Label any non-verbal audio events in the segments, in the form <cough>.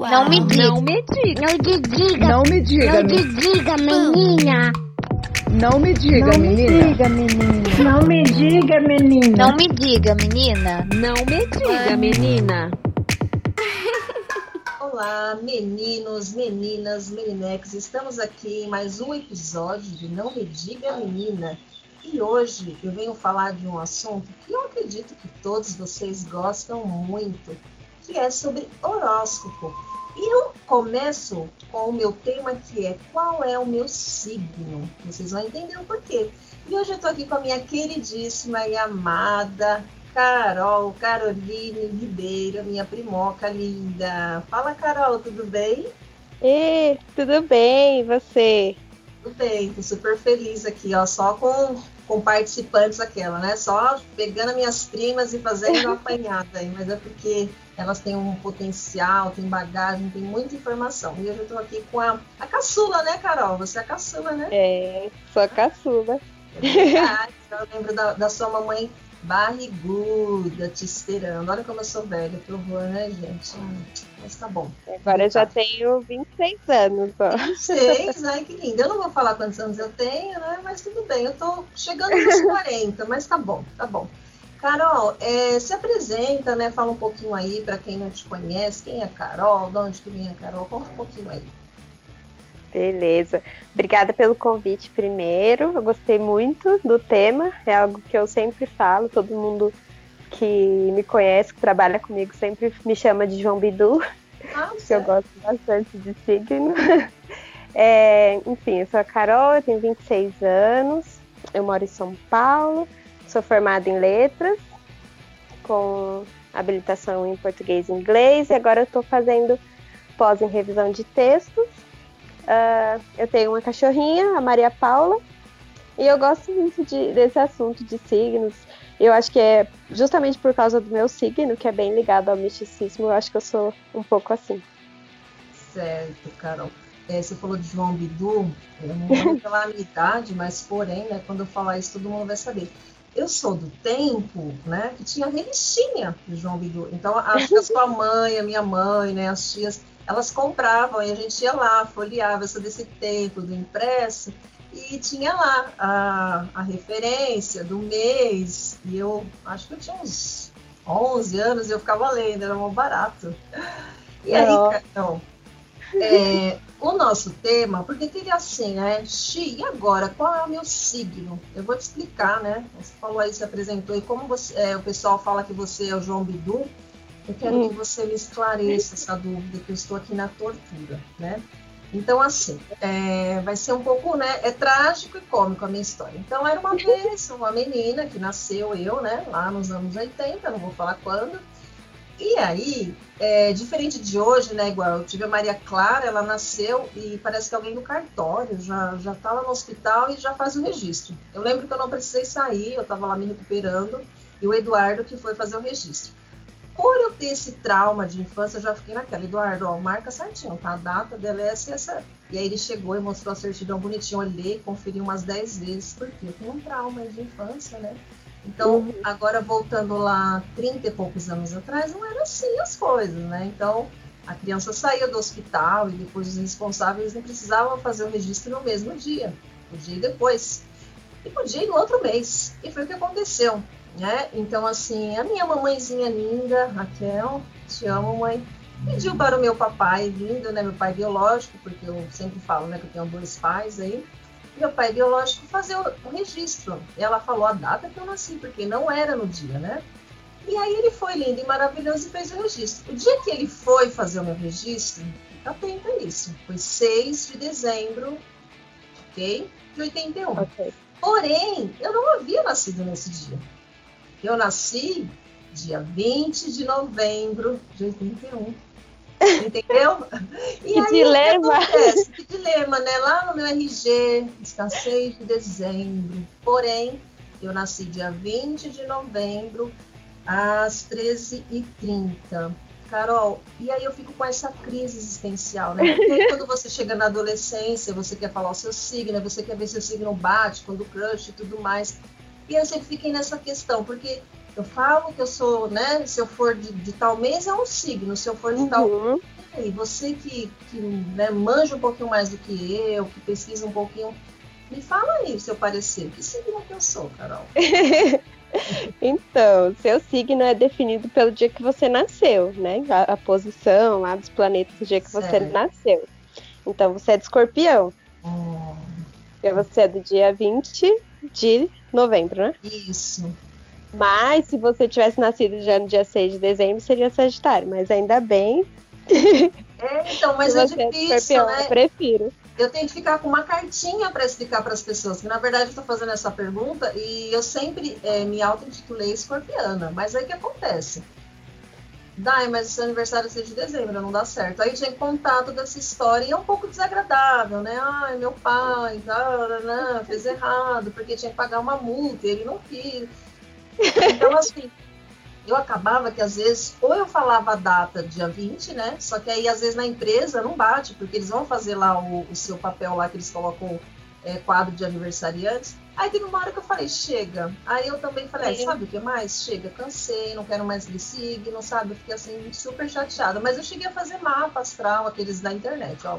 Não me diga. Não me diga. Não te diga. Não me diga, Não me- diga, menina. não me diga, menina. menina. Não me diga, menina. Não me diga, menina. Não me diga, menina. <laughs> Olá, meninos, meninas, meninex. Estamos aqui em mais um episódio de Não Me Diga Menina. E hoje eu venho falar de um assunto que eu acredito que todos vocês gostam muito, que é sobre horóscopo. E eu começo com o meu tema que é qual é o meu signo? Vocês vão entender o porquê. E hoje eu tô aqui com a minha queridíssima e amada Carol, Caroline Ribeiro, minha primoca linda. Fala, Carol, tudo bem? E tudo bem, e você? Tudo bem, tô super feliz aqui, ó, só com, com participantes aquela, né? Só pegando minhas primas e fazendo uma <laughs> apanhada aí, mas é porque elas têm um potencial, têm bagagem, têm muita informação. E hoje eu tô aqui com a, a caçula, né, Carol? Você é a caçula, né? É, sou a caçula. É verdade. Eu lembro da, da sua mamãe barriguda te esperando. Olha como eu sou velha, que horror, né, gente? Hum, Mas tá bom. Agora eu já tenho 26 anos, ó. Seis, ai que lindo. Eu não vou falar quantos anos eu tenho, né? Mas tudo bem, eu tô chegando nos <laughs> 40, mas tá bom, tá bom. Carol, é, se apresenta, né? Fala um pouquinho aí para quem não te conhece, quem é a Carol, de onde que vem a Carol, conta um pouquinho aí. Beleza. Obrigada pelo convite primeiro. Eu gostei muito do tema. É algo que eu sempre falo. Todo mundo que me conhece, que trabalha comigo, sempre me chama de João Bidu, que eu gosto bastante de signo. <laughs> É, enfim, eu sou a Carol, eu tenho 26 anos, eu moro em São Paulo, sou formada em letras, com habilitação em português e inglês, e agora eu estou fazendo pós em revisão de textos. Ah, eu tenho uma cachorrinha, a Maria Paula, e eu gosto muito de- desse assunto de signos. Eu acho que é justamente por causa do meu signo, que é bem ligado ao misticismo, eu acho que eu sou um pouco assim. Certo, Carol. É, você falou de João Bidu, eu não lembro pela <laughs> minha idade, mas porém, né, quando eu falar isso, todo mundo vai saber. Eu sou do tempo, né, que tinha revistinha de João Bidu. Então, acho que a sua <laughs> mãe, a minha mãe, né, as tias, elas compravam e a gente ia lá, folheava essa desse tempo do impresso e tinha lá a, a referência do mês. E eu acho que eu tinha uns 11 anos e eu ficava lendo, era muito barato. E aí. Carol, é, o nosso tema, porque que ele é assim, né? Xi, e agora? Qual é o meu signo? Eu vou te explicar, né? Você falou aí, se apresentou, e como você- é, o pessoal fala que você é o João Bidu, eu quero Hum. que você me esclareça essa dúvida, que eu estou aqui na tortura, né? Então, assim, é, vai ser um pouco, né? É trágico e cômico a minha história. Então, era uma vez uma menina que nasceu, eu, né? Lá nos anos 80, não vou falar quando. E aí, é, diferente de hoje, né? Igual eu tive a Maria Clara, ela nasceu e parece que alguém do cartório já já está lá no hospital e já faz o registro. Eu lembro que eu não precisei sair, eu estava lá me recuperando e o Eduardo que foi fazer o registro. Por eu ter esse trauma de infância, eu já fiquei naquela, Eduardo, ó, marca certinho, tá? A data dela é essa e essa. E aí ele chegou e mostrou a certidão bonitinho, olhei, conferi umas 10 vezes, porque eu tenho um trauma de infância, né? Então, agora voltando lá 30 e poucos anos atrás, não era assim as coisas, né? Então, a criança saía do hospital e depois os responsáveis não precisavam fazer o registro no mesmo dia, podia ir depois. E podia ir no outro mês. E foi o que aconteceu, né? Então, assim, a minha mamãezinha linda, Raquel, te amo, mãe, pediu para o meu pai lindo, né? Meu pai biológico, porque eu sempre falo, né, que eu tenho dois pais aí meu pai biológico fazer o, o registro. Ela falou a data que eu nasci, porque não era no dia, né? E aí ele foi lindo e maravilhoso e fez o registro. O dia que ele foi fazer o meu registro, atento a isso, foi 6 de dezembro, ok? De 81. Ok. Porém, eu não havia nascido nesse dia. Eu nasci dia 20 de novembro de 81. Entendeu? <laughs> E Que aí, dilema. acontece? Que dilema, né? Lá no meu RG, está 6 de dezembro. Porém, eu nasci dia 20 de novembro, às 13h30. Carol, e aí eu fico com essa crise existencial, né? Porque quando você chega na adolescência, você quer falar o seu signo, você quer ver se o signo bate, quando crush e tudo mais. E eu sempre fiquei nessa questão, porque eu falo que eu sou, né? Se eu for de, de tal mês é um signo, se eu for de tal Uhum. aí, você que, que né, manja um pouquinho mais do que eu, que pesquisa um pouquinho, me fala aí o seu parecer. Que signo que eu sou, Carol? <laughs> Então, seu signo é definido pelo dia que você nasceu, né? A, a posição lá dos planetas do dia que você Certo. nasceu. Então, você é de escorpião. Hum, E você é do dia 20 de novembro, né? isso. Mas se você tivesse nascido já no dia 6 de dezembro, seria Sagitário. Mas ainda bem É, então, mas é é difícil, né? Eu prefiro. Eu tenho que ficar com uma cartinha para explicar para as pessoas, que na verdade eu estou fazendo essa pergunta e eu sempre eh, me auto-intitulei escorpiana, mas aí o que acontece? Dai, mas seu aniversário é 6 de dezembro, não dá certo. Aí tinha contato dessa história e é um pouco desagradável, né? Ai, meu pai não, fez errado, porque tinha que pagar uma multa, ele não quis. Então, assim, eu acabava que às vezes, ou eu falava a data dia 20, né? Só que aí às vezes na empresa não bate, porque eles vão fazer lá o, o seu papel lá que eles colocam é, quadro de aniversariantes. Aí teve uma hora que eu falei, chega. Aí eu também falei, Sim. ah, sabe o que mais? Chega, cansei, não quero mais esse signo, sabe? Eu fiquei assim, super chateada. Mas eu cheguei a fazer mapa astral, aqueles da internet, ó.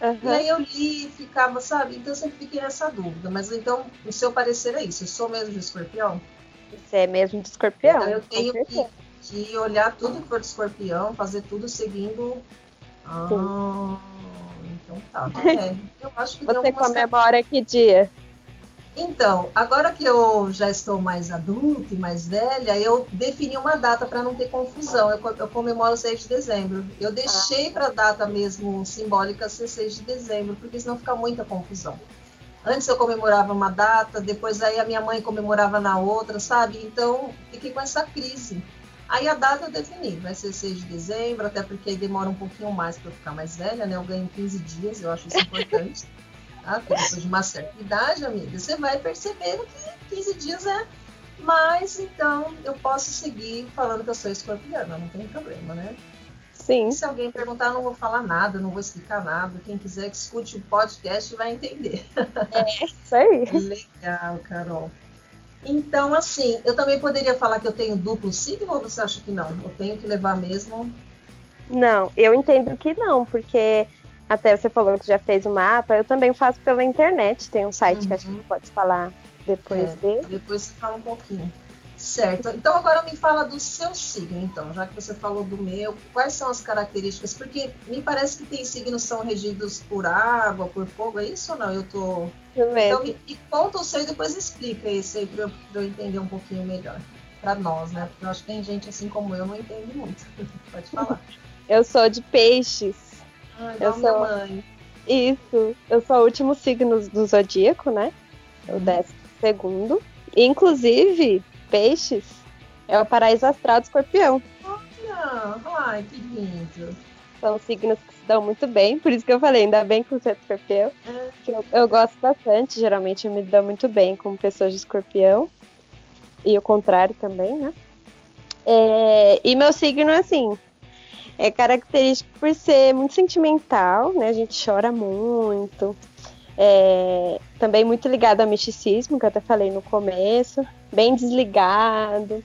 E Aham. aí eu li, ficava, sabe? Então eu sempre fiquei nessa dúvida. Mas então, o seu parecer é isso. Eu sou mesmo de escorpião? Você é mesmo de escorpião? Então eu tenho que, que olhar tudo que for de escorpião, fazer tudo seguindo. Ah, então tá. <laughs> É, eu acho que Você comemora que dia? Então, agora que eu já estou mais adulta e mais velha, eu defini uma data para não ter confusão. Eu, eu comemoro 6 de dezembro. Eu deixei para a data mesmo simbólica ser 6 de dezembro, porque senão fica muita confusão. Antes eu comemorava uma data, depois aí a minha mãe comemorava na outra, sabe? Então, fiquei com essa crise. Aí a data eu defini, vai ser 6 de dezembro, até porque aí demora um pouquinho mais para eu ficar mais velha, né? Eu ganho 15 dias, eu acho isso <laughs> importante. Tá? Porque depois de uma certa idade, amiga, você vai percebendo que 15 dias é mais, então eu posso seguir falando que eu sou escorpiana, não tem problema, né? Sim. Se alguém perguntar, eu não vou falar nada, não vou explicar nada. Quem quiser que escute o podcast vai entender. <laughs> Isso aí. Legal, Carol. Então, assim, eu também poderia falar que eu tenho duplo signo ou você acha que não? Eu tenho que levar mesmo. Não, eu entendo que não, porque até você falou que já fez o mapa, eu também faço pela internet. Tem um site que acho que Uhum. pode falar depois É. dele. Depois você fala um pouquinho. Certo. Então agora me fala do seu signo, então, já que você falou do meu, quais são as características? Porque me parece que tem signos que são regidos por água, por fogo, é isso ou não? Eu tô. Isso Então mesmo. me, me conta o seu e depois explica isso aí para eu, pra eu entender um pouquinho melhor. Para nós, né? Porque eu acho que tem gente assim como eu não entende muito. <laughs> Pode falar. Eu sou de peixes. Ai, Eu sou- mãe. Isso. Eu sou o último signo do zodíaco, né? O décimo segundo. Inclusive, peixes é o paraíso astral do escorpião. Olha, ai, que lindo. São signos que se dão muito bem, por isso que eu falei, ainda bem que você é de escorpião. É. eu, eu gosto bastante, geralmente eu me dou muito bem com pessoas de escorpião. E o contrário também, né? É, e meu signo, assim, é característico por ser muito sentimental, né? A gente chora muito. É, também muito ligado ao misticismo, que eu até falei no começo. Bem desligado.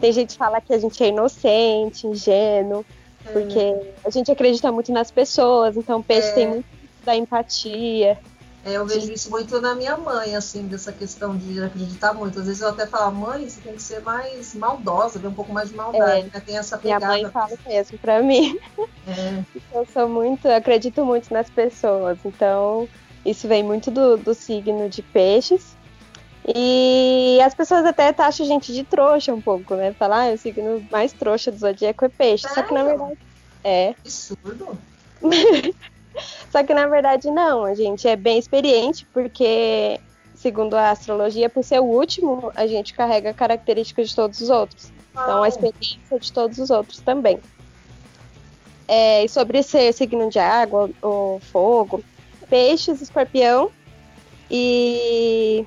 Tem gente que fala que a gente é inocente, ingênuo, porque a gente acredita muito nas pessoas, então o peixe É. tem muito da empatia. É, eu vejo isso muito na minha mãe, assim, dessa questão de acreditar muito. Às vezes eu até falo, mãe, você tem que ser mais maldosa, ver um pouco mais de maldade, né? Tem essa Minha pegada. mãe fala mesmo pra mim. É, <laughs> Eu sou muito, eu acredito muito nas pessoas. Então, isso vem muito do, do signo de peixes. E as pessoas até taxam a gente de trouxa um pouco, né? Falar, ah, o signo mais trouxa do zodíaco é peixe. Só que na verdade. É. absurdo. <laughs> Só que na verdade não, a gente é bem experiente, porque, segundo a astrologia, por ser o último, a gente carrega características de todos os outros. Então, a experiência de todos os outros também. É, e sobre ser signo de água ou fogo, peixes, escorpião e.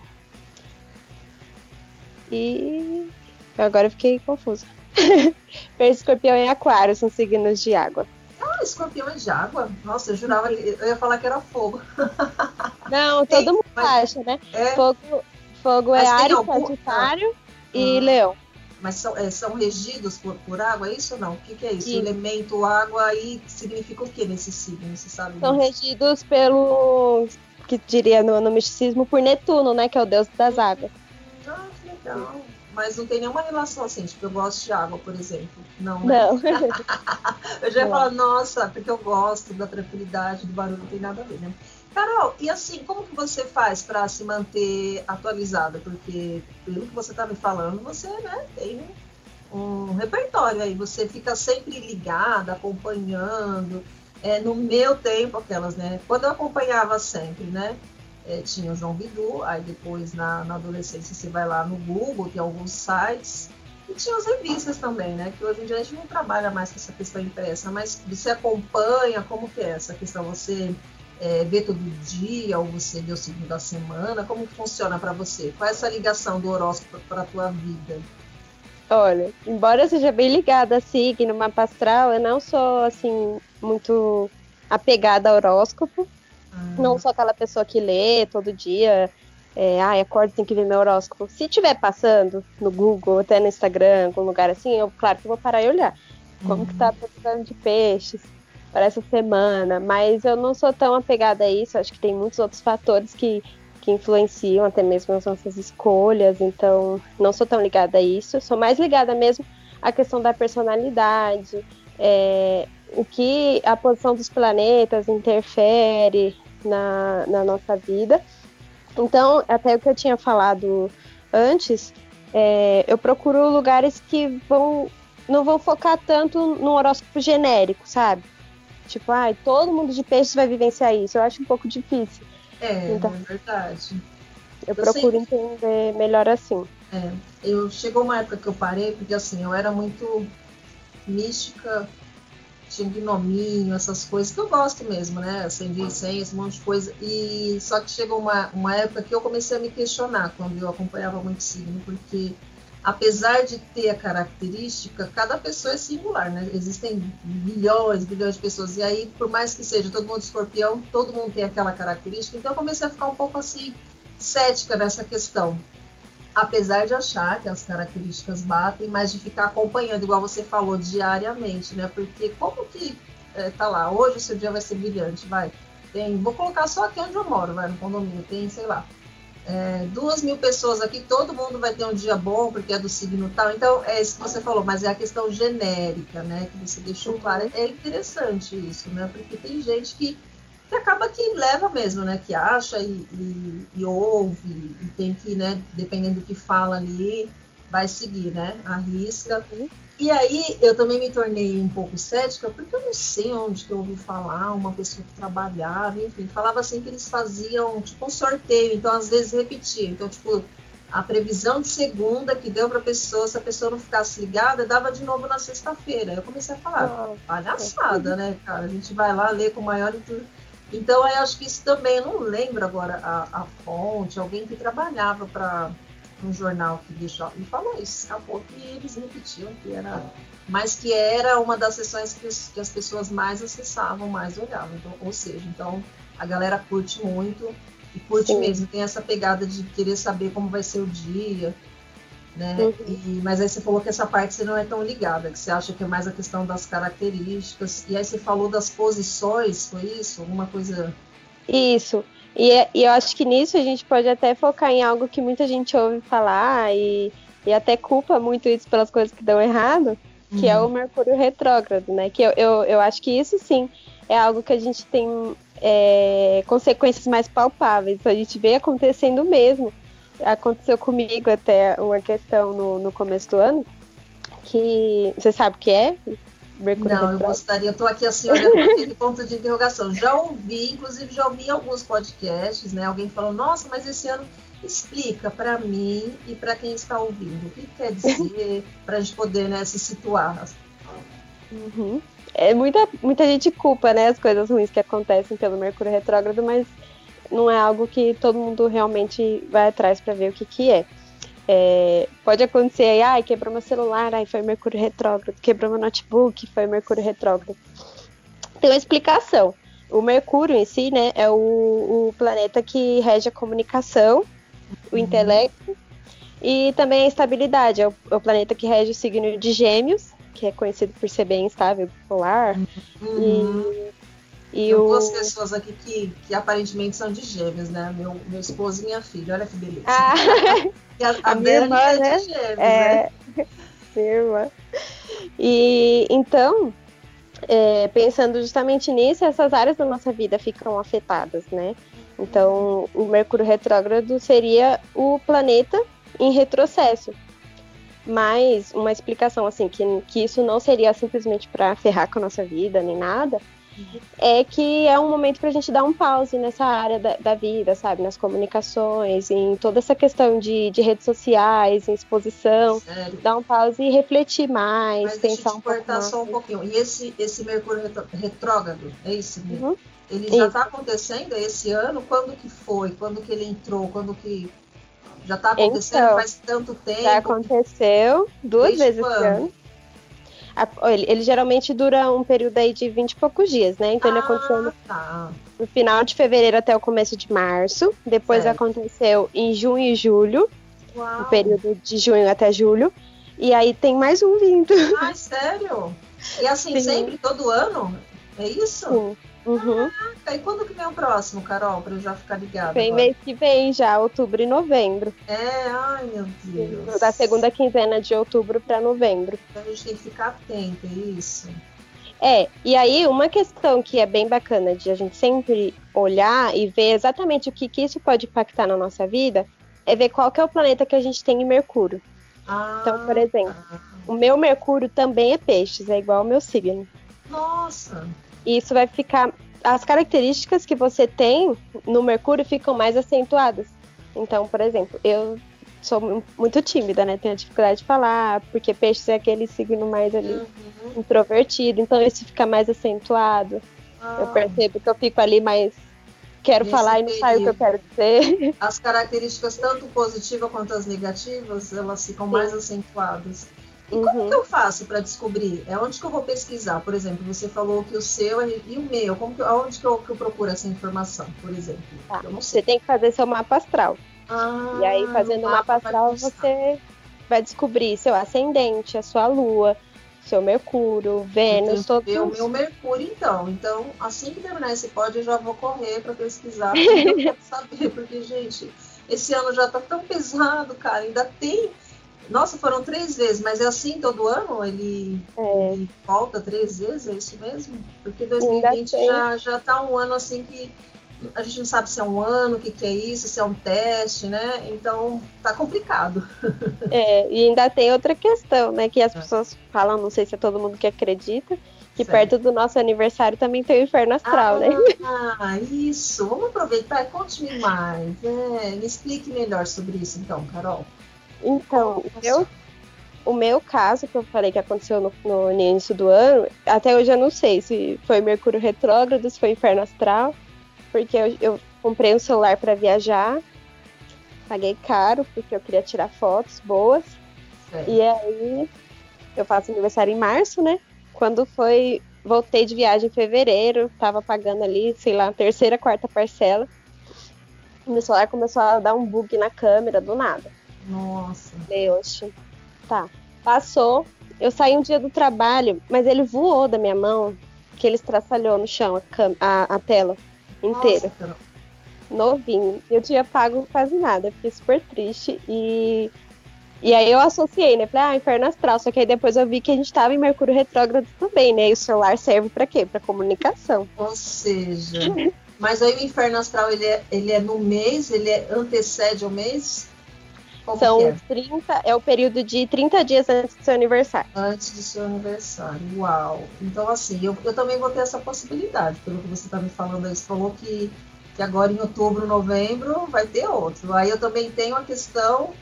E. Agora eu fiquei confusa. <laughs> Peixe, escorpião e aquário são signos de água. Ah, escorpião é de água? Nossa, eu jurava que eu ia falar que era fogo. <laughs> Não, todo mundo acha, né? É, Fogo, fogo é tem Ares, algum- Sagitário e Ah. Leão. Mas são, é, são regidos por, por água, é isso ou não? O que, que é isso? Sim. O elemento água aí significa o que nesse signo? Você sabe? São regidos pelo, que diria no, no misticismo, por Netuno, né? Que é o deus das águas. Ah, que legal. Mas não tem nenhuma relação assim, tipo, eu gosto de água, por exemplo. Não? Não. <laughs> Eu já ia falar, nossa, porque eu gosto da tranquilidade, do barulho, não tem nada a ver, né? Carol, e assim, como que você faz para se manter atualizada? Porque, pelo que você está me falando, você né, tem um repertório aí, você fica sempre ligada, acompanhando. É, no meu tempo, aquelas, né? Quando eu acompanhava sempre, né? É, tinha o João Bidu, aí depois na, na adolescência você vai lá no Google, tem alguns sites, e tinha as revistas também, né? Que hoje em dia a gente não trabalha mais com essa questão impressa, mas você acompanha como que é essa questão, você é, vê todo dia, ou você vê o signo da semana, como que funciona para você? Qual é essa ligação do horóscopo para a tua vida? Olha, embora eu seja bem ligada a signo, mapa astral, eu não sou, assim, muito apegada ao horóscopo. Ah, Não sou aquela pessoa que lê todo dia, é, ai, acorda, tem que ver meu horóscopo. Se tiver passando no Google, até no Instagram, algum lugar assim, eu, claro que vou parar e olhar. Como que tá a previsão de peixes? Para essa semana, mas eu não sou tão apegada a isso, acho que tem muitos outros fatores que, que influenciam até mesmo as nossas escolhas, então não sou tão ligada a isso, sou mais ligada mesmo à questão da personalidade, é, o que a posição dos planetas interfere na, na nossa vida. Então, até o que eu tinha falado antes, é, eu procuro lugares que vão não vão focar tanto no horóscopo genérico, sabe? Tipo, ai, todo mundo de peixes vai vivenciar isso. Eu acho um pouco difícil. É, Então. é verdade. Eu, Eu procuro entender melhor assim. É, eu chegou uma época que eu parei, porque assim, eu era muito mística, tinha gnominho, essas coisas que eu gosto mesmo, né? Acendi incenso, um monte de coisa. E só que chegou uma, uma época que eu comecei a me questionar quando eu acompanhava muito signo, porque apesar de ter a característica, cada pessoa é singular, né? Existem milhões, bilhões de pessoas. E aí, por mais que seja todo mundo escorpião, todo mundo tem aquela característica. Então eu comecei a ficar um pouco assim, cética nessa questão apesar de achar que as características batem, mas de ficar acompanhando, igual você falou, diariamente, né? Porque como que é, tá lá, hoje o seu dia vai ser brilhante, vai. Tem, vou colocar só aqui onde eu moro, vai, no condomínio, tem, sei lá, é, duas mil pessoas aqui, todo mundo vai ter um dia bom, porque é do signo tal. Então, é isso que você falou, mas é a questão genérica, né? Que você deixou claro. É interessante isso, né? Porque tem gente que que acaba que leva mesmo, né? Que acha e, e, e ouve, e tem que, né? Dependendo do que fala ali, vai seguir, né? Arrisca. E aí eu também me tornei um pouco cética, porque eu não sei onde que eu ouvi falar, uma pessoa que trabalhava, enfim, falava assim que eles faziam tipo um sorteio, então às vezes repetia. Então, tipo, a previsão de segunda que deu para a pessoa, se a pessoa não ficasse ligada, dava de novo na sexta-feira. Eu comecei a falar, palhaçada, né, cara? A gente vai lá ler com o maior intuito. Então, eu acho que isso também, eu não lembro agora a, a fonte, alguém que trabalhava para um jornal que deixou, e falou isso, escapou que eles repetiam que era, mas que era uma das sessões que, que as pessoas mais acessavam, mais olhavam. Então, ou seja, então a galera curte muito e curte Sim. mesmo, tem essa pegada de querer saber como vai ser o dia, né? Uhum. E- mas aí você falou que essa parte você não é tão ligada, que você acha que é mais a questão das características. E aí você falou das posições, foi isso? Alguma coisa. Isso. E, é- e eu acho que nisso a gente pode até focar em algo que muita gente ouve falar e, e até culpa muito isso pelas coisas que dão errado, que é o Mercúrio retrógrado, né? Que eu, eu, eu acho que isso sim é algo que a gente tem é, consequências mais palpáveis. A gente vê acontecendo mesmo. Aconteceu comigo até uma questão no, no começo do ano, que você sabe o que é? Mercúrio Não, eu gostaria, eu estou aqui assim olhando aquele ponto de interrogação. Já ouvi, inclusive já ouvi alguns podcasts, né? Alguém falou, nossa, mas esse ano explica para mim e para quem está ouvindo o que quer dizer, <laughs> para a gente poder né, se situar. Uhum. É, muita, muita gente culpa, né, as coisas ruins que acontecem pelo Mercúrio retrógrado, mas não é algo que todo mundo realmente vai atrás para ver o que, que é. É, pode acontecer aí, ai, quebrou meu celular, ai, foi Mercúrio retrógrado, quebrou meu notebook, foi Mercúrio retrógrado. Tem uma explicação. O Mercúrio em si, né, é o, o planeta que rege a comunicação, o intelecto E também a estabilidade, é o, é o planeta que rege o signo de Gêmeos, que é conhecido por ser bem instável, bipolar. Uhum. E, Tem o. duas pessoas aqui que, que aparentemente são de gêmeos, né? Meu, meu esposo e minha filha, olha que beleza. Ah, <laughs> E a, a, a minha irmã, é né? de gêmeos, É, né? <laughs> minha irmã. E então, é, pensando justamente nisso, essas áreas da nossa vida ficam afetadas, né? Então, o Mercúrio retrógrado seria o planeta em retrocesso. Mas uma explicação assim que, que isso não seria simplesmente para ferrar com a nossa vida nem nada, é que é um momento para a gente dar um pause nessa área da, da, vida, sabe? Nas comunicações, em toda essa questão de, de redes sociais, em exposição, Sério. dar um pause e refletir mais, Mas deixa pensar eu um te pouco cortar mais. só um pouquinho. E esse, esse Mercúrio retrógrado, é isso mesmo? Uhum. Ele já está acontecendo esse ano? Quando que foi? Quando que ele entrou? Quando que já está acontecendo? Então, faz tanto tempo? Já aconteceu duas Desde vezes esse ano. A- Ele, ele geralmente dura um período aí de 20 e poucos dias, né? Então ele aconteceu no, Ah, tá. no final de fevereiro até o começo de março. Depois Certo. aconteceu em junho e julho, Uau. o período de junho até julho. E aí tem mais um vindo. Ai, sério? E assim, <laughs> Sim. sempre, todo ano? É isso? Sim. Uhum. E quando que vem o próximo, Carol, para eu já ficar ligada? Vem agora? mês que vem já, outubro e novembro. É, ai meu Deus. Da segunda quinzena de outubro para novembro. A gente tem que ficar atento, é isso? É, e aí uma questão que é bem bacana de a gente sempre olhar e ver exatamente o que, que isso pode impactar na nossa vida é ver qual que é o planeta que a gente tem em Mercúrio. Ah, Então, por exemplo, tá. o meu Mercúrio também é peixes, é igual ao meu signo. Nossa, E isso vai ficar. As características que você tem no Mercúrio ficam mais acentuadas. Então, por exemplo, eu sou mu- muito tímida, né? Tenho dificuldade de falar, porque peixes é aquele signo mais ali Uhum. introvertido, então isso fica mais acentuado. Eu Ah, percebo que eu fico ali mais. Quero Nesse falar e não sai o que eu quero dizer. as características, tanto positivas quanto as negativas, elas ficam mais acentuadas. E como Uhum. que eu faço para descobrir? É onde que eu vou pesquisar? Por exemplo, você falou que o seu é, e o meu. Como que, aonde que eu, que eu procuro essa informação, por exemplo? Tá. Eu não Você tem que fazer seu mapa astral. Ah, e aí, fazendo o mapa vai astral, você vai descobrir seu ascendente, a sua lua, seu Mercúrio, Vênus, ver o meu Mercúrio, então. Então, assim que terminar esse pódio, eu já vou correr para pesquisar, porque eu quero saber, <laughs> porque, gente, esse ano já tá tão pesado, cara. Ainda tem. Nossa, foram três vezes, mas é assim todo ano? Ele, É. ele volta três vezes, é isso mesmo? Porque Ainda 2020 tem. já, já tá um ano assim que a gente não sabe se é um ano, o que, que é isso, se é um teste, né? Então tá complicado. É, e ainda tem outra questão, né? Que as pessoas falam, não sei se é todo mundo que acredita, que Certo. perto do nosso aniversário também tem o inferno astral, né? Ah, isso. Vamos aproveitar. Conte-me mais. É, me explique melhor sobre isso, então, Carol. Então, o meu, o meu caso, que eu falei que aconteceu no, no início do ano, até hoje eu não sei se foi Mercúrio retrógrado, se foi inferno astral, porque eu, eu comprei um celular para viajar, paguei caro, porque eu queria tirar fotos boas, Certo. e aí eu faço aniversário em março, né? Quando foi, voltei de viagem em fevereiro, tava pagando ali, sei lá, terceira, quarta parcela. Meu celular começou a dar um bug na câmera do nada. Nossa. Oxe, tá. Passou, eu saí um dia do trabalho, mas ele voou da minha mão, que ele estraçalhou no chão a, cam- a- a tela inteira, Nossa, novinho. Eu tinha pago quase nada, fiquei super triste e. E aí eu associei, né? Falei, ah, inferno astral. Só que aí depois eu vi que a gente tava em Mercúrio retrógrado também, né? E o celular serve pra quê? Pra comunicação. Ou seja, mas aí o inferno astral ele é, ele é no mês, ele é, antecede ao mês? Como São é? 30, é o período de 30 dias antes do seu aniversário. Antes do seu aniversário. Uau! Então, assim, eu, eu também vou ter essa possibilidade, pelo que você está me falando aí. Você falou que, que agora em outubro, novembro, vai ter outro. Aí eu também tenho a questão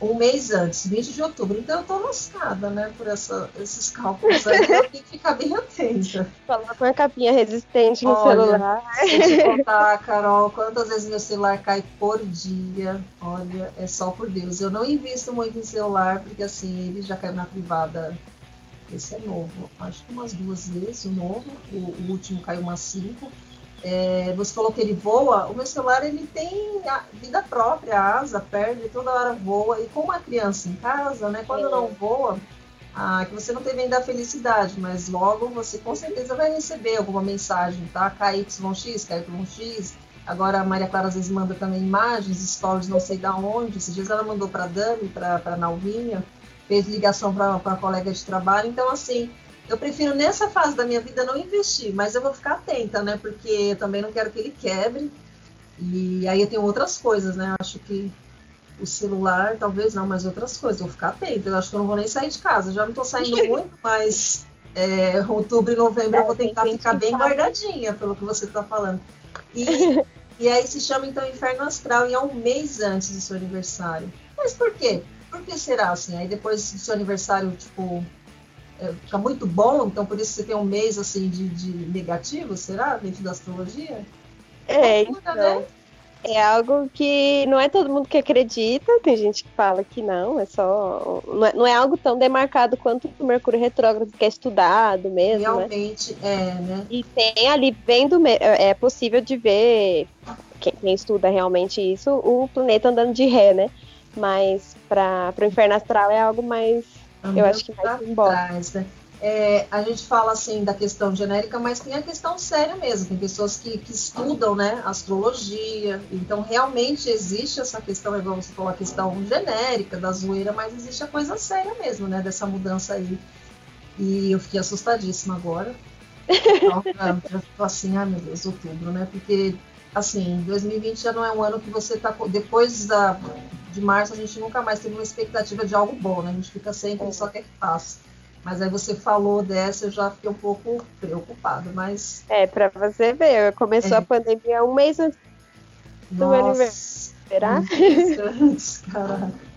um mês antes, 20 de outubro. Então eu tô lascada, né, por essa, esses cálculos aí. Eu tenho que ficar bem atenta. <laughs> Coloca uma capinha resistente no Olha, celular. Se eu te contar, Carol, quantas vezes meu celular cai por dia, olha, é só por Deus. Eu não invisto muito em celular, porque assim, ele já caiu na privada. Esse é novo, acho que umas duas vezes, o novo, o, o último caiu umas cinco. É, você falou que ele voa, o meu celular ele tem vida própria, asa, perna, ele toda hora voa. E com uma criança em casa, né, quando é. não voa, ah, que você não teve ainda a felicidade, mas logo você com certeza vai receber alguma mensagem, tá? KYX, KYX. Agora a Maria Clara às vezes manda também imagens, stories, não sei da onde. Esses dias ela mandou para Dani, para Nalvinha, fez ligação para colega de trabalho. Então, assim, eu prefiro nessa fase da minha vida não investir, mas eu vou ficar atenta, né? Porque eu também não quero que ele quebre. E aí eu tenho outras coisas, né? Eu acho que o celular, talvez não, mas outras coisas. Eu vou ficar atenta. Eu acho que eu não vou nem sair de casa. Já não estou saindo <laughs> muito, mas é, outubro e novembro eu vou tentar ficar bem guardadinha, pelo que você está falando. E, <laughs> e aí se chama então Inferno Astral e é um mês antes do seu aniversário. Mas por quê? Por que será assim? Aí depois do seu aniversário, tipo, é, fica muito bom, então por isso você tem um mês assim de, de negativo, será? Dentro da astrologia? É, então, né? é algo que não é todo mundo que acredita, tem gente que fala que não, é só. Não é, não é algo tão demarcado quanto o Mercúrio retrógrado, que é estudado mesmo. Né? Realmente né? é, né? E tem ali, vendo, é possível de ver, quem, quem estuda realmente isso, o planeta andando de ré, né? Mas para o inferno astral é algo mais eu acho que vai embora. né? É, a gente fala assim da questão genérica, mas tem a questão séria mesmo. Tem pessoas que, que estudam, né, astrologia. Então realmente existe essa questão, igual você falou, a questão genérica da zoeira, mas existe a coisa séria mesmo, né, dessa mudança aí. E eu fiquei assustadíssima agora. Então, <laughs> eu assim, ai meu Deus, outubro, né? Porque assim, 2020 já não é um ano que você tá depois da de março a gente nunca mais teve uma expectativa de algo bom, né? A gente fica sempre é. só quer que passe. Mas aí você falou dessa, eu já fiquei um pouco preocupado, mas... É, para você ver, começou é. a pandemia um mês antes do Nossa, aniversário. Será? Caraca.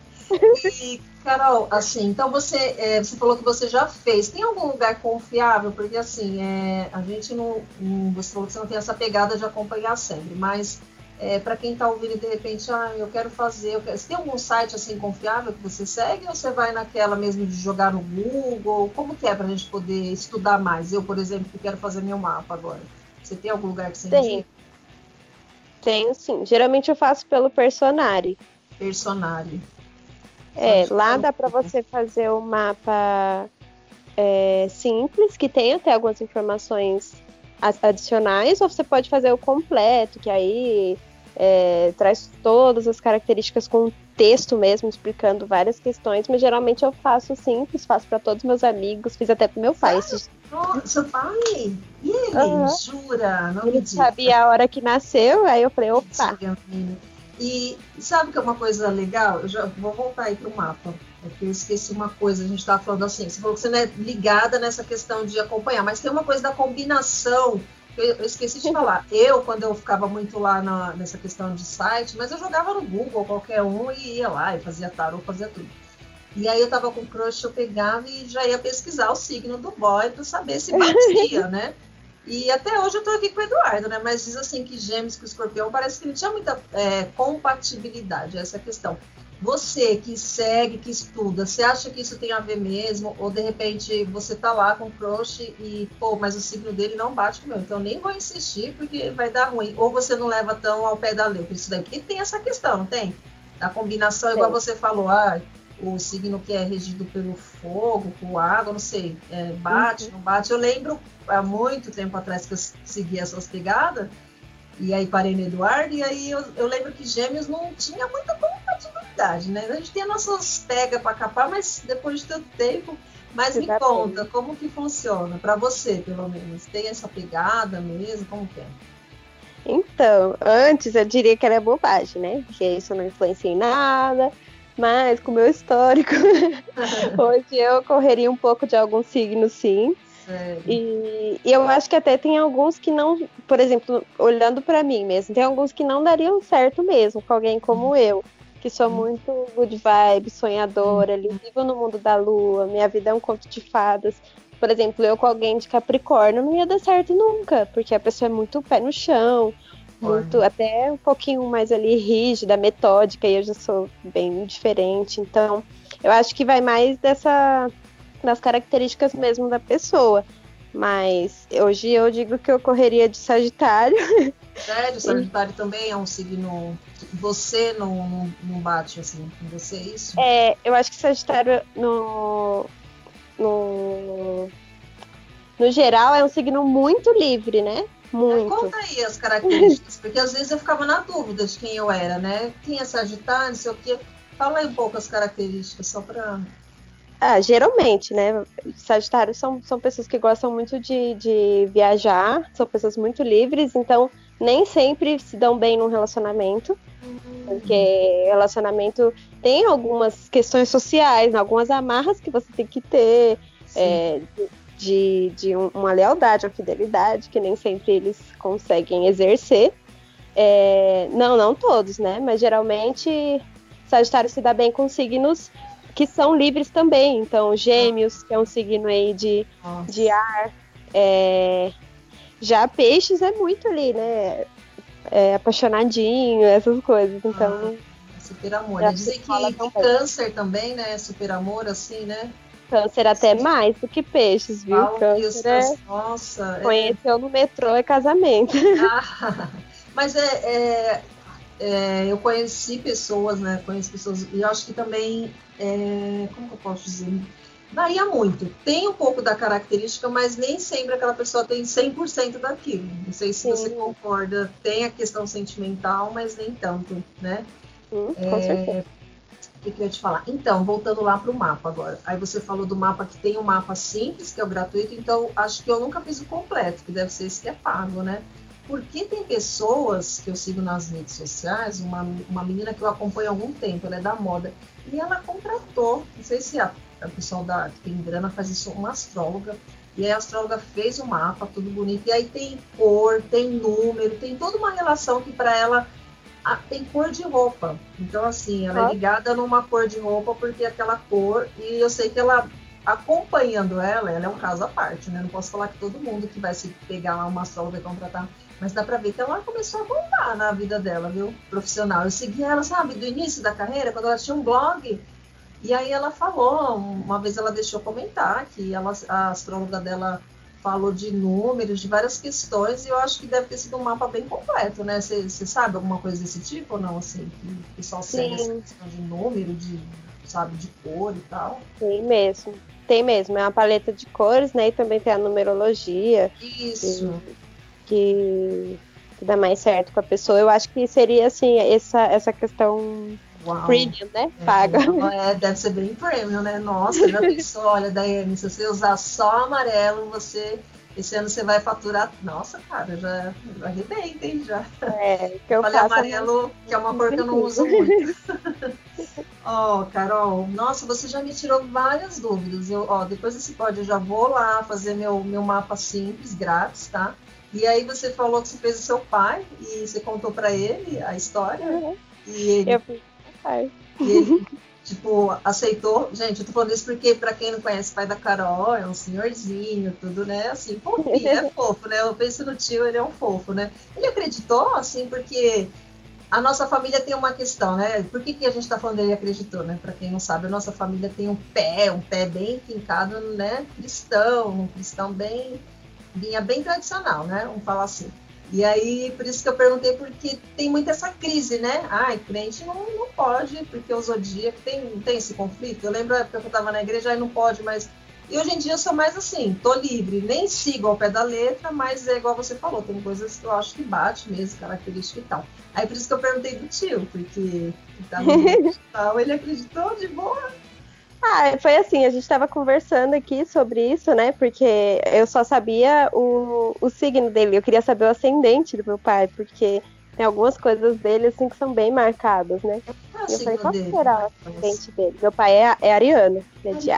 E, Carol, assim, então você, é, você falou que você já fez. Tem algum lugar confiável? Porque, assim, é, a gente não, não... Você falou que você não tem essa pegada de acompanhar sempre, mas é, para quem está ouvindo de repente, ah, eu quero fazer, eu quero... Você tem algum site assim confiável que você segue ou você vai naquela mesmo de jogar no Google? Como que é para a gente poder estudar mais? Eu, por exemplo, que quero fazer meu mapa agora. Você tem algum lugar que você tem? Tenho sim. Geralmente eu faço pelo Personari. Personari. É, lá dá para você fazer o um mapa é, simples, que tem até algumas informações adicionais, ou você pode fazer o completo, que aí é, traz todas as características com texto mesmo, explicando várias questões, mas geralmente eu faço simples, faço para todos meus amigos, fiz até pro meu pai. Oh, seu pai? E ele? Uhum. Jura? Não ele sabia a hora que nasceu, aí eu falei, opa. E sabe que é uma coisa legal? Eu já vou voltar aí pro mapa. É que eu esqueci uma coisa, a gente estava falando assim, você falou que você não é ligada nessa questão de acompanhar, mas tem uma coisa da combinação eu, esqueci de falar. Eu, quando eu ficava muito lá na, nessa questão de site, mas eu jogava no Google qualquer um e ia lá e fazia tarô, fazia tudo. E aí eu tava com crush, eu pegava e já ia pesquisar o signo do boy para saber se batia, né? E até hoje eu tô aqui com o Eduardo, né? Mas diz assim que gêmeos com escorpião parece que não tinha muita é, compatibilidade, essa questão. Você que segue, que estuda, você acha que isso tem a ver mesmo? Ou de repente você tá lá com o crush e, pô, mas o signo dele não bate com o meu, então nem vou insistir porque vai dar ruim. Ou você não leva tão ao pé da letra isso daí. Porque tem essa questão, não tem? A combinação, é. igual você falou, ah, o signo que é regido pelo fogo, com água, não sei, é, bate, uhum. não bate. Eu lembro há muito tempo atrás que eu segui essas pegadas e aí parei no Eduardo, e aí eu, eu lembro que Gêmeos não tinha muita compatibilidade, né? A gente tem nossas pegas para capar, mas depois de tanto tempo. Mas me conta, como que funciona? Para você, pelo menos. Tem essa pegada mesmo? Como que é? Então, antes eu diria que era bobagem, né? Porque isso não influencia em nada. Mas com o meu histórico, <laughs> <laughs> hoje eu correria um pouco de alguns signos, sim. E, e, eu acho que até tem alguns que não, por exemplo, olhando para mim mesmo, tem alguns que não dariam certo mesmo com alguém como uhum. eu, que sou muito good vibe, sonhadora, ali, vivo no mundo da lua, minha vida é um conto de fadas. Por exemplo, eu com alguém de Capricórnio não ia dar certo nunca, porque a pessoa é muito pé no chão, muito até um pouquinho mais ali rígida, metódica, e eu já sou bem diferente. Então, eu acho que vai mais dessa das características mesmo da pessoa. Mas hoje eu digo que eu correria de Sagitário. <laughs> Sério, Sagitário também é um signo. Você não, não, bate assim com você, é isso? É, eu acho que Sagitário no, no, no geral é um signo muito livre, né? Muito. Conta aí as características, porque às vezes eu ficava na dúvida de quem eu era, né? Quem é Sagitário, não sei o quê. Fala aí um pouco as características, só para. Ah, geralmente, né? Sagitários são, são pessoas que gostam muito de, de viajar, são pessoas muito livres, então nem sempre se dão bem num relacionamento. Porque relacionamento tem algumas questões sociais, algumas amarras que você tem que ter, é, de, de uma lealdade ou fidelidade, que nem sempre eles conseguem exercer. É, não, não todos, né? Mas geralmente Sagitário se dá bem com signos que são livres também. Então, Gêmeos, que é um signo aí de, de ar. É, já Peixes é muito ali, né? É, apaixonadinho, essas coisas. Então. Ah, super amor. Né? Dizem que, que câncer também, né? Super amor, assim, né? Câncer até Sim. mais do que peixes, viu? Fala câncer é... Nossa. Conheceu é... no metrô é casamento. <laughs> Ah, mas é, é, é, eu conheci pessoas, né? Conheço pessoas, e eu acho que também, é, como que eu posso dizer? Varia muito. Tem um pouco da característica, mas nem sempre aquela pessoa tem 100% daquilo. Não sei se Sim. você concorda. Tem a questão sentimental, mas nem tanto, né? Hum, com é, certeza. O que, eu ia te falar? Então, voltando lá para o mapa agora. Aí você falou do mapa que tem um mapa simples, que é o gratuito, então acho que eu nunca fiz o completo, que deve ser esse que é pago, né? Porque tem pessoas que eu sigo nas redes sociais, uma, uma menina que eu acompanho há algum tempo, ela é da moda, e ela contratou, não sei se a, a pessoal da, que tem grana faz isso, uma astróloga, e aí a astróloga fez o mapa, tudo bonito, e aí tem cor, tem número, tem toda uma relação que para ela a, tem cor de roupa. Então, assim, ela é ligada numa cor de roupa porque aquela cor, e eu sei que ela acompanhando ela, ela é um caso à parte, né? Não posso falar que todo mundo que vai se pegar lá uma astróloga e contratar mas dá pra ver que ela começou a bombar na vida dela, viu? Profissional. Eu segui ela, sabe, do início da carreira, quando ela tinha um blog. E aí ela falou, uma vez ela deixou comentar que ela, a astróloga dela falou de números, de várias questões, e eu acho que deve ter sido um mapa bem completo, né? Você sabe alguma coisa desse tipo ou não? Assim, que o pessoal segue essa questão de número, de, sabe, de cor e tal. Tem mesmo. Tem mesmo, é uma paleta de cores, né? E também tem a numerologia. Isso. Que, que dá mais certo com a pessoa. Eu acho que seria assim, essa, essa questão Uau. premium, né? Paga. É, deve ser bem premium, né? Nossa, já pensou, olha, Daiane, se você usar só amarelo, você. Esse ano você vai faturar. Nossa, cara, já, já arrebenta, hein? Já. É, que eu Olha, amarelo, que é uma cor que eu não uso muito. <laughs> Ó, oh, Carol, nossa, você já me tirou várias dúvidas. Eu, ó, depois desse pódio eu já vou lá fazer meu, meu mapa simples, grátis, tá? E aí você falou que você fez o seu pai e você contou para ele a história. Uhum. E ele, eu fiz o pai. E ele, <laughs> tipo, aceitou. Gente, eu tô falando isso porque, para quem não conhece o pai da Carol, é um senhorzinho, tudo, né? Assim, fofinho, é <laughs> fofo, né? Eu penso no tio, ele é um fofo, né? Ele acreditou, assim, porque a nossa família tem uma questão, né? Por que, que a gente está falando ele acreditou, né? Para quem não sabe, a nossa família tem um pé, um pé bem fincado, né? Cristão, um cristão bem vinha bem tradicional, né? Vamos falar assim. E aí, por isso que eu perguntei, porque tem muita essa crise, né? Ai, crente não, não pode, porque o zodíaco tem, tem esse conflito. Eu lembro que eu estava na igreja, aí não pode, mas. E hoje em dia eu sou mais assim, tô livre, nem sigo ao pé da letra, mas é igual você falou, tem coisas que eu acho que bate mesmo, característica e tal. Aí por isso que eu perguntei do tio, porque tá no <laughs> ele acreditou de boa. Ah, foi assim, a gente estava conversando aqui sobre isso, né? Porque eu só sabia o, o signo dele, eu queria saber o ascendente do meu pai, porque tem algumas coisas dele assim que são bem marcadas, né? Ah, eu falei, qual dele? será o ascendente dele? Meu pai é, é ariano, né, de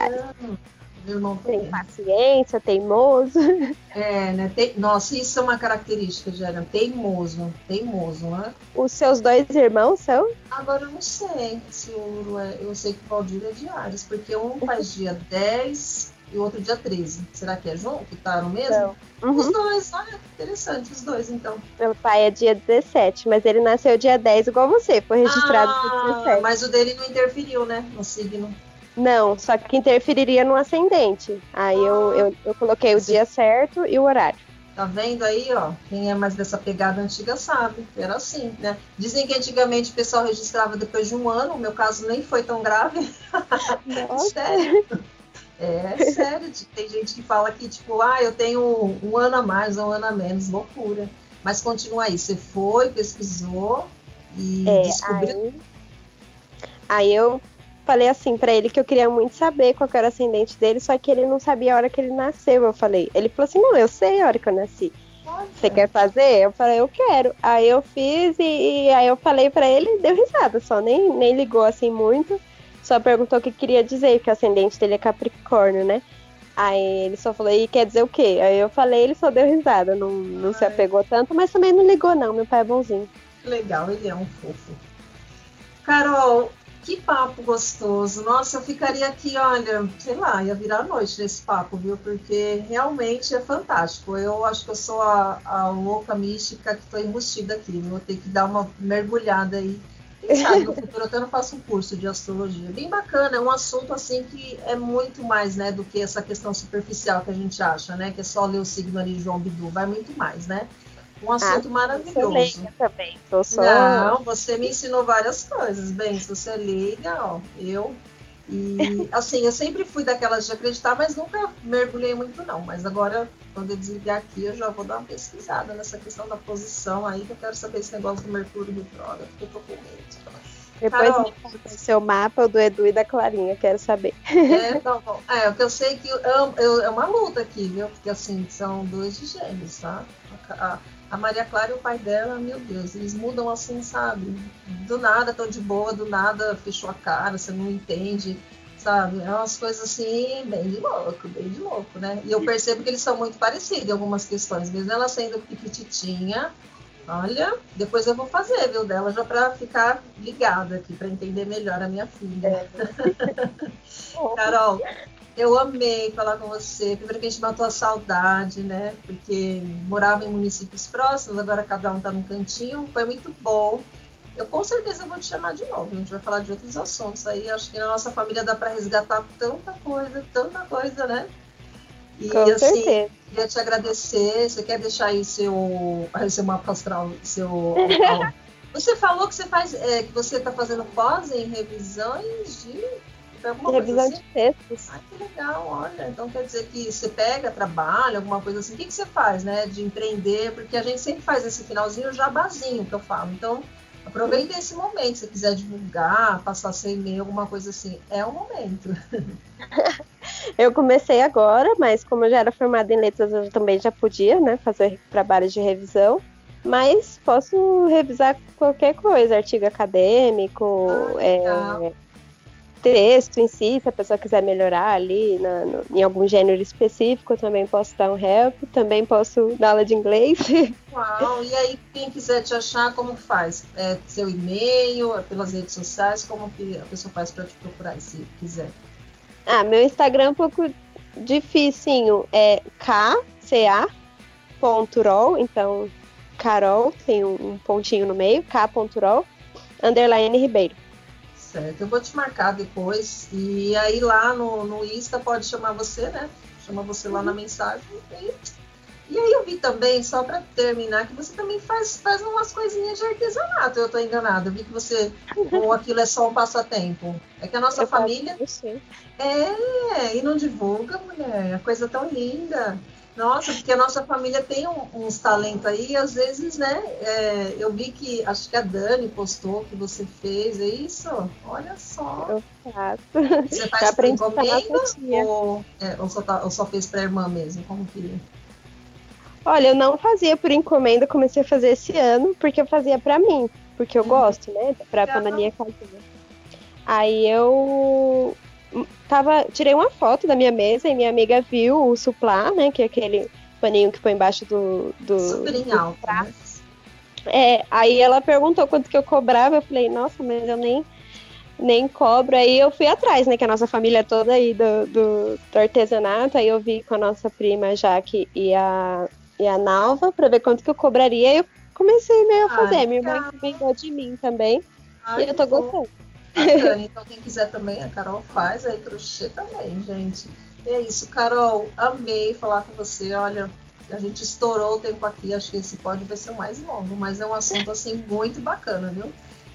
Irmão Tem paciência, teimoso. <laughs> É, né? Tem... Nossa, isso é uma característica Ariano. Teimoso. Teimoso, né? Os seus dois irmãos são? Agora eu não sei se o é. Eu sei que o Valdir é de Ares, porque um faz dia 10 e o outro dia 13. Será que é junto? Que tá no mesmo? Não. Os Uhum. dois, ah, interessante, os dois então. Meu pai é dia 17, mas ele nasceu dia 10 igual você, foi registrado dia Ah, 17. mas o dele não interferiu, né? No signo. Não, só que interferiria no ascendente. Aí eu, eu, eu coloquei o dia certo e o horário. Tá vendo aí, ó? Quem é mais dessa pegada antiga sabe. Era assim, né? Dizem que antigamente o pessoal registrava depois de um ano. O meu caso nem foi tão grave. <laughs> sério. É sério. Tem gente que fala que, tipo, ah, eu tenho um ano a mais, um ano a menos. Loucura. Mas continua aí. Você foi, pesquisou e É, descobriu. aí, aí eu falei assim pra ele que eu queria muito saber qual era o ascendente dele, só que ele não sabia a hora que ele nasceu. Eu falei, ele falou assim: não, eu sei a hora que eu nasci. Você quer fazer? Eu falei, eu quero. Aí eu fiz e, e aí eu falei pra ele, deu risada, só nem, nem ligou assim muito. Só perguntou o que queria dizer, que o ascendente dele é Capricórnio, né? Aí ele só falou, e quer dizer o quê? Aí eu falei, ele só deu risada, não, não se apegou tanto, mas também não ligou, não. Meu pai é bonzinho. Que legal, ele é um fofo. Carol, que papo gostoso. Nossa, eu ficaria aqui, olha, sei lá, ia virar noite nesse papo, viu? Porque realmente é fantástico. Eu acho que eu sou a, a louca mística que estou embustida aqui. Vou ter que dar uma mergulhada aí. Quem sabe no futuro até não faço um curso de astrologia. Bem bacana, é um assunto assim que é muito mais, né, do que essa questão superficial que a gente acha, né? Que é só ler o signo ali de João Bidu, vai muito mais, né? Um assunto sou maravilhoso. leiga também. Sou só. Não, você me ensinou várias coisas. Bem, se você é leiga, ó, eu. E <laughs> assim, eu sempre fui daquelas de acreditar, mas nunca mergulhei muito, não. Mas agora, quando eu desligar aqui, eu já vou dar uma pesquisada nessa questão da posição aí, que eu quero saber esse negócio do Mercúrio retrógrado, porque eu tô com medo. Depois Carol. me seu mapa, o do Edu e da Clarinha, quero saber. É, tá bom. É, o que eu sei que eu, eu- é uma luta aqui, viu? Porque assim, são dois de gêmeos, tá? A, a Maria Clara e o pai dela, meu Deus, eles mudam assim, sabe? Do nada tão de boa, do nada fechou a cara, você não entende, sabe? É umas coisas assim, bem de louco, bem de louco, né? E eu percebo que eles são muito parecidos em algumas questões, mesmo ela sendo piquititinha. Olha, depois eu vou fazer, viu, dela, já para ficar ligada aqui, para entender melhor a minha filha. <laughs> Carol, eu amei falar com você. Primeiro que a gente matou a saudade, né? Porque morava em municípios próximos, agora cada um tá num cantinho. Foi muito bom. Eu com certeza vou te chamar de novo. A gente vai falar de outros assuntos aí. Acho que na nossa família dá para resgatar tanta coisa, tanta coisa, né? E Com assim, certeza. queria te agradecer. Você quer deixar aí seu, seu mapa astral, seu. <laughs> Você falou que você faz, é, que você está fazendo pós em revisões de Revisão assim? de textos. Ai, que legal, olha. Então quer dizer que você pega, trabalha, alguma coisa assim. O que, que você faz, né? De empreender, porque a gente sempre faz esse finalzinho jabazinho que eu falo. Então, aproveita esse momento. Se você quiser divulgar, passar seu e-mail, alguma coisa assim, é o momento. <laughs> Eu comecei agora, mas como eu já era formada em letras, eu também já podia, né, fazer trabalhos de revisão. Mas posso revisar qualquer coisa, artigo acadêmico, Ah, é, texto em si, se a pessoa quiser melhorar ali na- no- em algum gênero específico, eu também posso dar um help, também posso dar aula de inglês. <laughs> Uau, e aí, quem quiser te achar, como faz? É seu e-mail, é pelas redes sociais, como que a pessoa faz para te procurar, se quiser? Ah, meu Instagram é um pouco dificinho. É kca.rol, então Carol, tem um, um pontinho no meio, k.rol, underline Ribeiro. Certo, eu vou te marcar depois. E aí lá no, no Insta pode chamar você, né? Chama você lá na mensagem. E, e aí eu vi também, só para terminar, que você também faz, faz umas coisinhas de artesanato. Eu tô enganada. Eu vi que você. ou aquilo é só um passatempo. É que a nossa Eu família. É, e não divulga, mulher. A coisa tão linda. Nossa, porque a nossa família tem um- uns talentos aí, às vezes, né? é, eu vi que, acho que a Dani postou que você fez, é isso? Olha só. Eu faço. Você faz a encomenda ou, é, ou, só tá- ou só fez pra irmã mesmo? Como que. Olha, eu não fazia por encomenda, comecei a fazer esse ano, porque eu fazia pra mim, porque eu Uhum. gosto, né? Pra minha casinha. Aí eu tava, tirei uma foto da minha mesa e minha amiga viu o suplá, né? Que é aquele paninho que põe embaixo do. do Super em. Né? É, aí ela perguntou quanto que eu cobrava, eu falei, nossa, mas eu nem, nem cobro. Aí eu fui atrás, né? Que a nossa família é toda aí do, do, do artesanato. Aí eu vi com a nossa prima Jaque e a, e a Nalva pra ver quanto que eu cobraria. E eu comecei meio a Ah, fazer. Minha irmã encomendou de mim também. Ai, e eu tô gostando. Bacana. <laughs> Então, quem quiser também, a Carol faz aí crochê também, gente. E é isso, Carol. Amei falar com você. Olha, a gente estourou o tempo aqui. Acho que esse pode vai ser o mais longo, mas é um assunto assim muito bacana, viu?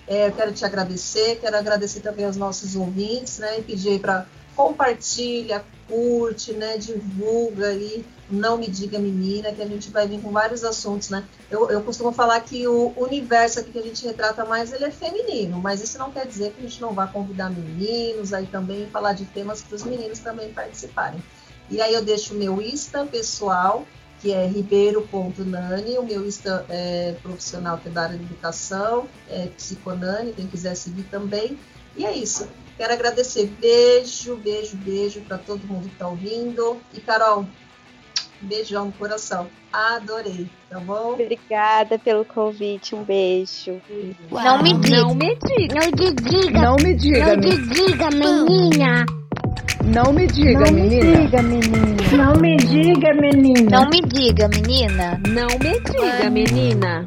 É, eu quero te agradecer, quero agradecer também aos nossos ouvintes, né? E pedir para compartilha, curte, né? Divulga aí. Não me diga menina, que a gente vai vir com vários assuntos, né? Eu, eu costumo falar que o universo aqui que a gente retrata mais ele é feminino, mas isso não quer dizer que a gente não vá convidar meninos aí também falar de temas para os meninos também participarem. E aí eu deixo o meu Insta pessoal, que é ribeiro.nani, o meu Insta é profissional que é da área de educação, é psiconani, quem quiser seguir também. E é isso. Quero agradecer. Beijo, beijo, beijo para todo mundo que está ouvindo. E Carol, beijão no coração. Adorei, tá bom? Obrigada pelo convite. Um beijo. Não me diga. Não me diga. Não te diga. Não me diga, Não me- diga, menina. não me diga, Não me menina. diga, menina. Não me diga, menina. Não me diga, menina. Não me diga, menina.